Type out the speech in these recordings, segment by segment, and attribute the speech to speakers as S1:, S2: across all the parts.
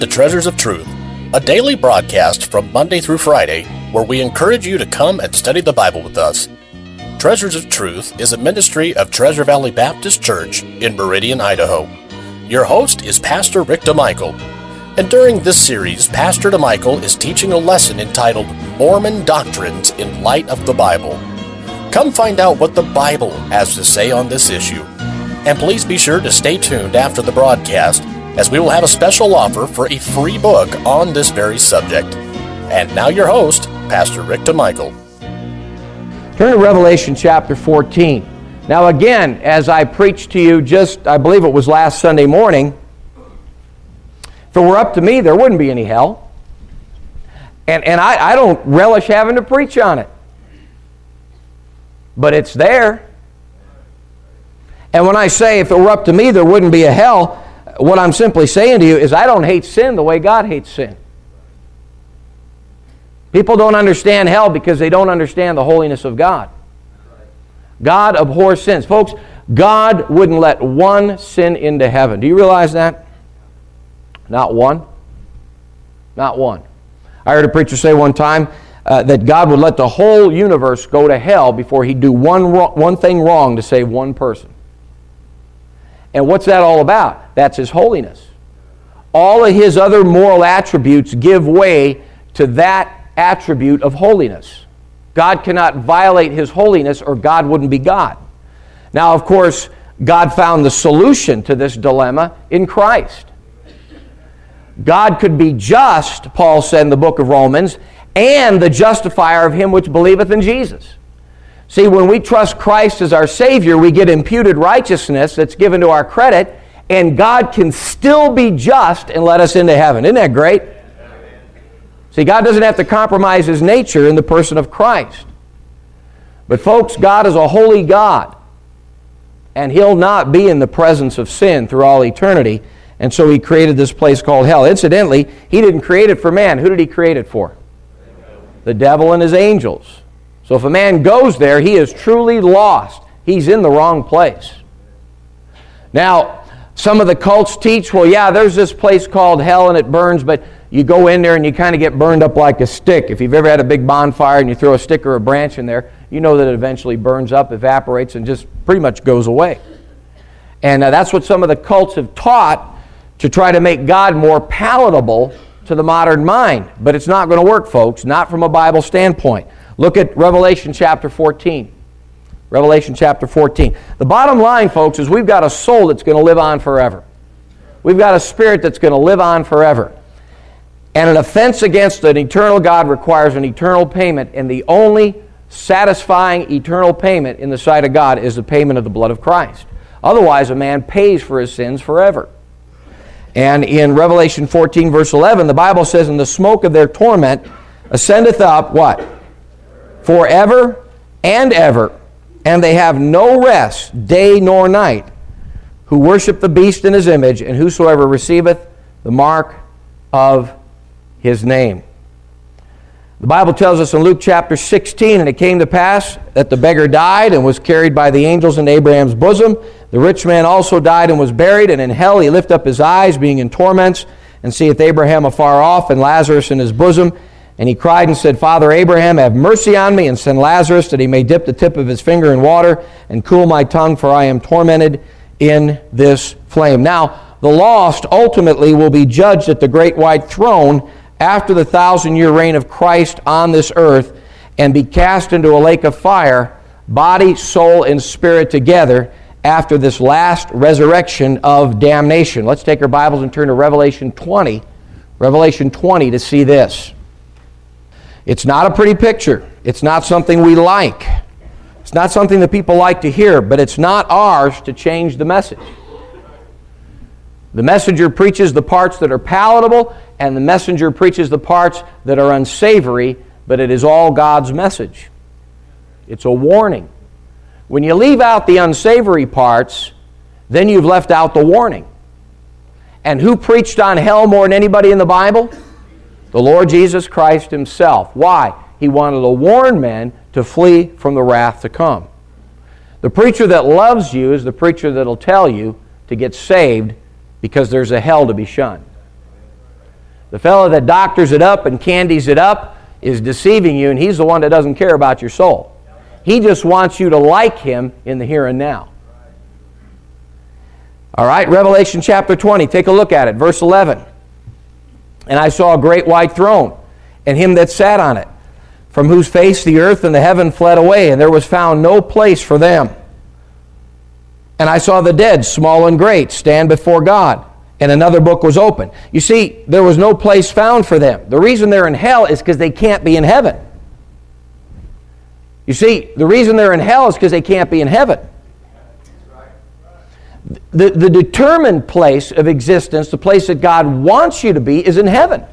S1: to Treasures of Truth, a daily broadcast from Monday through Friday where we encourage you to come and study the Bible with us. Treasures of Truth is a ministry of Treasure Valley Baptist Church in Meridian, Idaho. Your host is Pastor Rick DeMichael. And during this series, Pastor DeMichael is teaching a lesson entitled Mormon Doctrines in Light of the Bible. Come find out what the Bible has to say on this issue. And please be sure to stay tuned after the broadcast as we will have a special offer for a free book on this very subject. And now, your host, Pastor Rick DeMichael.
S2: Turn to Revelation chapter 14. Now, again, as I preached to you just, I believe it was last Sunday morning, if it were up to me, there wouldn't be any hell. And, and I, I don't relish having to preach on it. But it's there. And when I say if it were up to me, there wouldn't be a hell, what I'm simply saying to you is I don't hate sin the way God hates sin. People don't understand hell because they don't understand the holiness of God. God abhors sins. Folks, God wouldn't let one sin into heaven. Do you realize that? Not one. Not one. I heard a preacher say one time uh, that God would let the whole universe go to hell before he'd do one, one thing wrong to save one person. And what's that all about? That's His holiness. All of His other moral attributes give way to that attribute of holiness. God cannot violate His holiness or God wouldn't be God. Now, of course, God found the solution to this dilemma in Christ. God could be just, Paul said in the book of Romans, and the justifier of him which believeth in Jesus. See, when we trust Christ as our Savior, we get imputed righteousness that's given to our credit, and God can still be just and let us into heaven. Isn't that great? See, God doesn't have to compromise His nature in the person of Christ. But, folks, God is a holy God, and He'll not be in the presence of sin through all eternity. And so He created this place called hell. Incidentally, He didn't create it for man. Who did He create it for? The devil and his angels. So if a man goes there, he is truly lost. He's in the wrong place. Now, some of the cults teach, well, yeah, there's this place called hell and it burns, but you go in there and you kind of get burned up like a stick. If you've ever had a big bonfire and you throw a stick or a branch in there, you know that it eventually burns up, evaporates, and just pretty much goes away. And uh, that's what some of the cults have taught to try to make God more palatable to the modern mind. But it's not going to work, folks, not from a Bible standpoint. Look at Revelation chapter 14. Revelation chapter 14. The bottom line, folks, is we've got a soul that's going to live on forever. We've got a spirit that's going to live on forever. And an offense against an eternal God requires an eternal payment, and the only satisfying eternal payment in the sight of God is the payment of the blood of Christ. Otherwise, a man pays for his sins forever. And in Revelation 14, verse 11, the Bible says, And the smoke of their torment ascendeth up, what? Forever and ever, and they have no rest day nor night, who worship the beast in his image, and whosoever receiveth the mark of his name. The Bible tells us in Luke chapter 16, and it came to pass that the beggar died and was carried by the angels in Abraham's bosom. The rich man also died and was buried, and in hell he lift up his eyes, being in torments, and seeth Abraham afar off, and Lazarus in his bosom. And he cried and said, Father Abraham, have mercy on me, and send Lazarus that he may dip the tip of his finger in water and cool my tongue, for I am tormented in this flame. Now, the lost ultimately will be judged at the great white throne after the thousand year reign of Christ on this earth and be cast into a lake of fire, body, soul, and spirit together after this last resurrection of damnation. Let's take our Bibles and turn to Revelation 20. Revelation 20 to see this. It's not a pretty picture. It's not something we like. It's not something that people like to hear, but it's not ours to change the message. The messenger preaches the parts that are palatable, and the messenger preaches the parts that are unsavory, but it is all God's message. It's a warning. When you leave out the unsavory parts, then you've left out the warning. And who preached on hell more than anybody in the Bible? The Lord Jesus Christ Himself. Why? He wanted to warn men to flee from the wrath to come. The preacher that loves you is the preacher that'll tell you to get saved because there's a hell to be shunned. The fellow that doctors it up and candies it up is deceiving you, and he's the one that doesn't care about your soul. He just wants you to like him in the here and now. All right, Revelation chapter 20, take a look at it, verse 11. And I saw a great white throne, and him that sat on it, from whose face the earth and the heaven fled away, and there was found no place for them. And I saw the dead, small and great, stand before God and another book was open. You see, there was no place found for them. The reason they're in hell is because they can't be in heaven. You see, the reason they're in hell is because they can't be in heaven. The, the determined place of existence, the place that God wants you to be, is in heaven.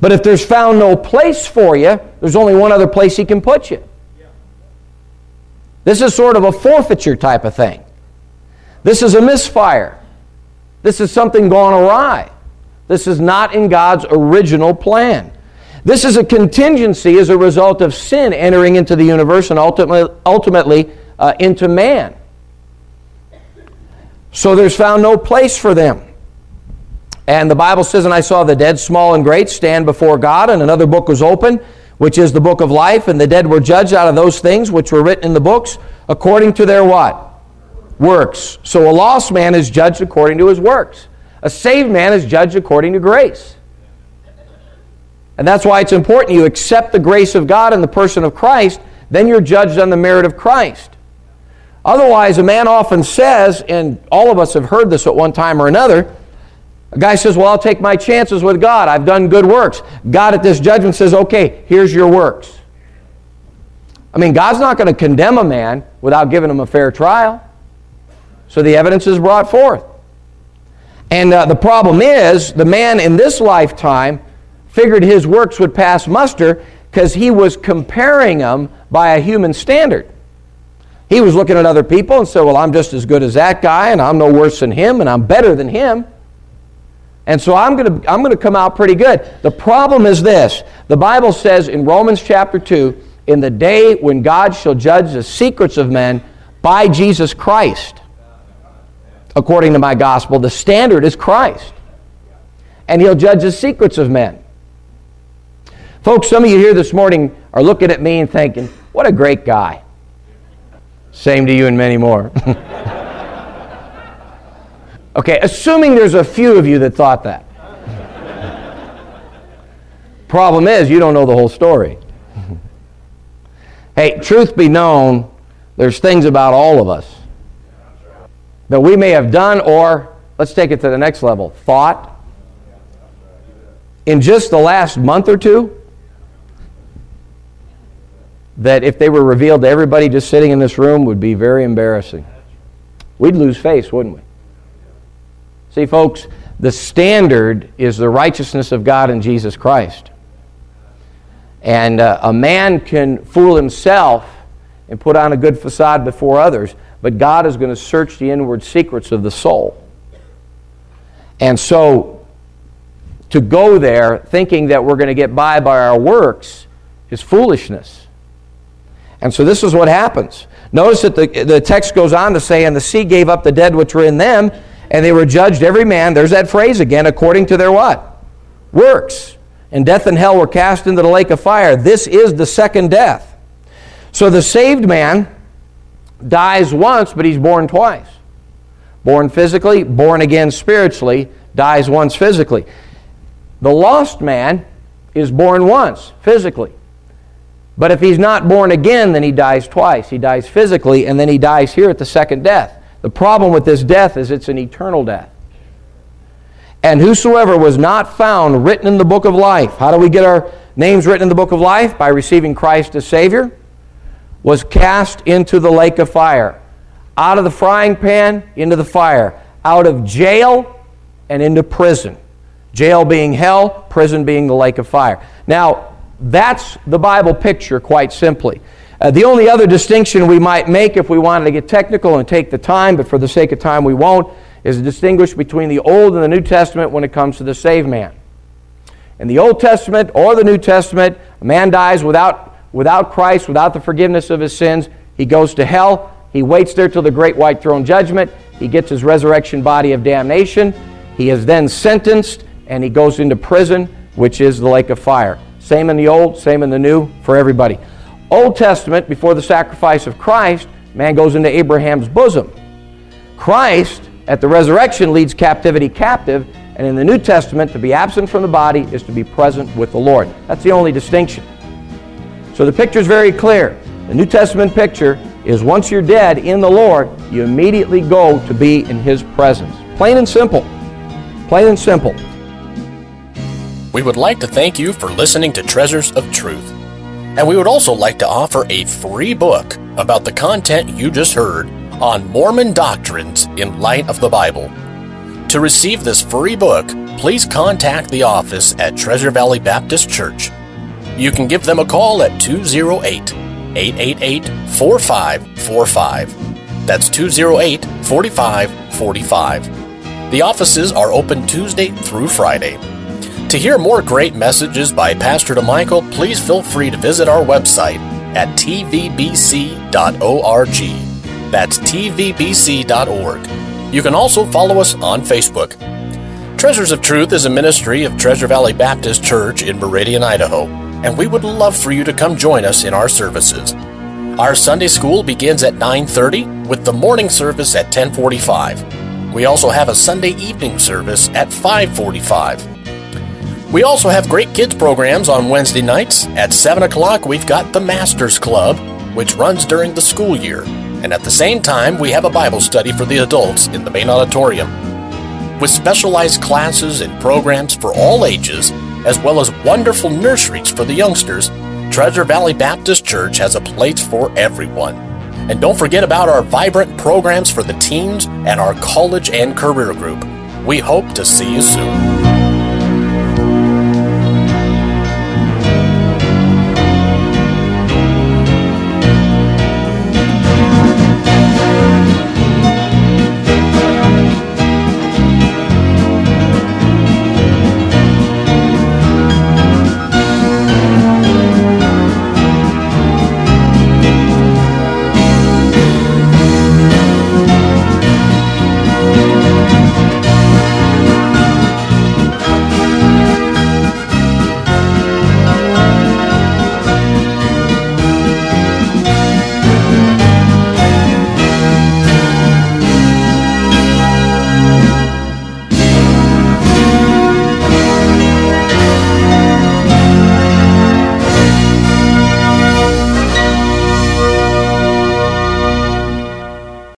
S2: But if there's found no place for you, there's only one other place He can put you. This is sort of a forfeiture type of thing. This is a misfire. This is something gone awry. This is not in God's original plan. This is a contingency as a result of sin entering into the universe and ultimately, ultimately uh, into man. So there's found no place for them. And the Bible says, And I saw the dead, small and great, stand before God, and another book was open, which is the book of life, and the dead were judged out of those things which were written in the books, according to their what? works. So a lost man is judged according to his works. A saved man is judged according to grace. And that's why it's important you accept the grace of God in the person of Christ, then you're judged on the merit of Christ. Otherwise, a man often says, and all of us have heard this at one time or another, a guy says, Well, I'll take my chances with God. I've done good works. God at this judgment says, Okay, here's your works. I mean, God's not going to condemn a man without giving him a fair trial. So the evidence is brought forth. And uh, the problem is, the man in this lifetime figured his works would pass muster because he was comparing them by a human standard. He was looking at other people and said, Well, I'm just as good as that guy, and I'm no worse than him, and I'm better than him. And so I'm going to I'm going to come out pretty good. The problem is this the Bible says in Romans chapter 2 in the day when God shall judge the secrets of men by Jesus Christ according to my gospel. The standard is Christ. And he'll judge the secrets of men. Folks, some of you here this morning are looking at me and thinking, what a great guy. Same to you and many more. okay, assuming there's a few of you that thought that. Problem is, you don't know the whole story. hey, truth be known, there's things about all of us that we may have done or, let's take it to the next level, thought in just the last month or two that if they were revealed to everybody just sitting in this room would be very embarrassing. We'd lose face, wouldn't we? See, folks, the standard is the righteousness of God in Jesus Christ. And uh, a man can fool himself and put on a good facade before others, but God is going to search the inward secrets of the soul. And so, to go there thinking that we're going to get by by our works is foolishness. And so, this is what happens. Notice that the, the text goes on to say, And the sea gave up the dead which were in them, and they were judged every man, there's that phrase again, according to their what? Works. And death and hell were cast into the lake of fire. This is the second death. So the saved man dies once, but he's born twice. Born physically, born again spiritually, dies once physically. The lost man is born once physically. But if he's not born again, then he dies twice. He dies physically, and then he dies here at the second death. The problem with this death is it's an eternal death. And whosoever was not found written in the book of life. How do we get our names written in the book of life? By receiving Christ as Savior was cast into the lake of fire. Out of the frying pan into the fire. Out of jail and into prison. Jail being hell, prison being the lake of fire. Now, that's the Bible picture, quite simply. Uh, the only other distinction we might make if we wanted to get technical and take the time, but for the sake of time we won't, is to distinguish between the Old and the New Testament when it comes to the saved man. In the Old Testament or the New Testament, a man dies without without Christ, without the forgiveness of his sins, he goes to hell. He waits there till the great white throne judgment. He gets his resurrection body of damnation. He is then sentenced and he goes into prison, which is the lake of fire. Same in the Old, same in the New, for everybody. Old Testament, before the sacrifice of Christ, man goes into Abraham's bosom. Christ, at the resurrection, leads captivity captive, and in the New Testament, to be absent from the body is to be present with the Lord. That's the only distinction. So the picture is very clear. The New Testament picture is once you're dead in the Lord, you immediately go to be in His presence. Plain and simple. Plain and simple.
S1: We would like to thank you for listening to Treasures of Truth. And we would also like to offer a free book about the content you just heard on Mormon doctrines in light of the Bible. To receive this free book, please contact the office at Treasure Valley Baptist Church. You can give them a call at 208 888 4545. That's 208 4545. The offices are open Tuesday through Friday. To hear more great messages by Pastor DeMichael, please feel free to visit our website at tvbc.org. That's tvbc.org. You can also follow us on Facebook. Treasures of Truth is a ministry of Treasure Valley Baptist Church in Meridian, Idaho, and we would love for you to come join us in our services. Our Sunday school begins at 9:30 with the morning service at 10:45. We also have a Sunday evening service at 5:45. We also have great kids programs on Wednesday nights. At 7 o'clock, we've got the Masters Club, which runs during the school year. And at the same time, we have a Bible study for the adults in the main auditorium. With specialized classes and programs for all ages, as well as wonderful nurseries for the youngsters, Treasure Valley Baptist Church has a place for everyone. And don't forget about our vibrant programs for the teens and our college and career group. We hope to see you soon.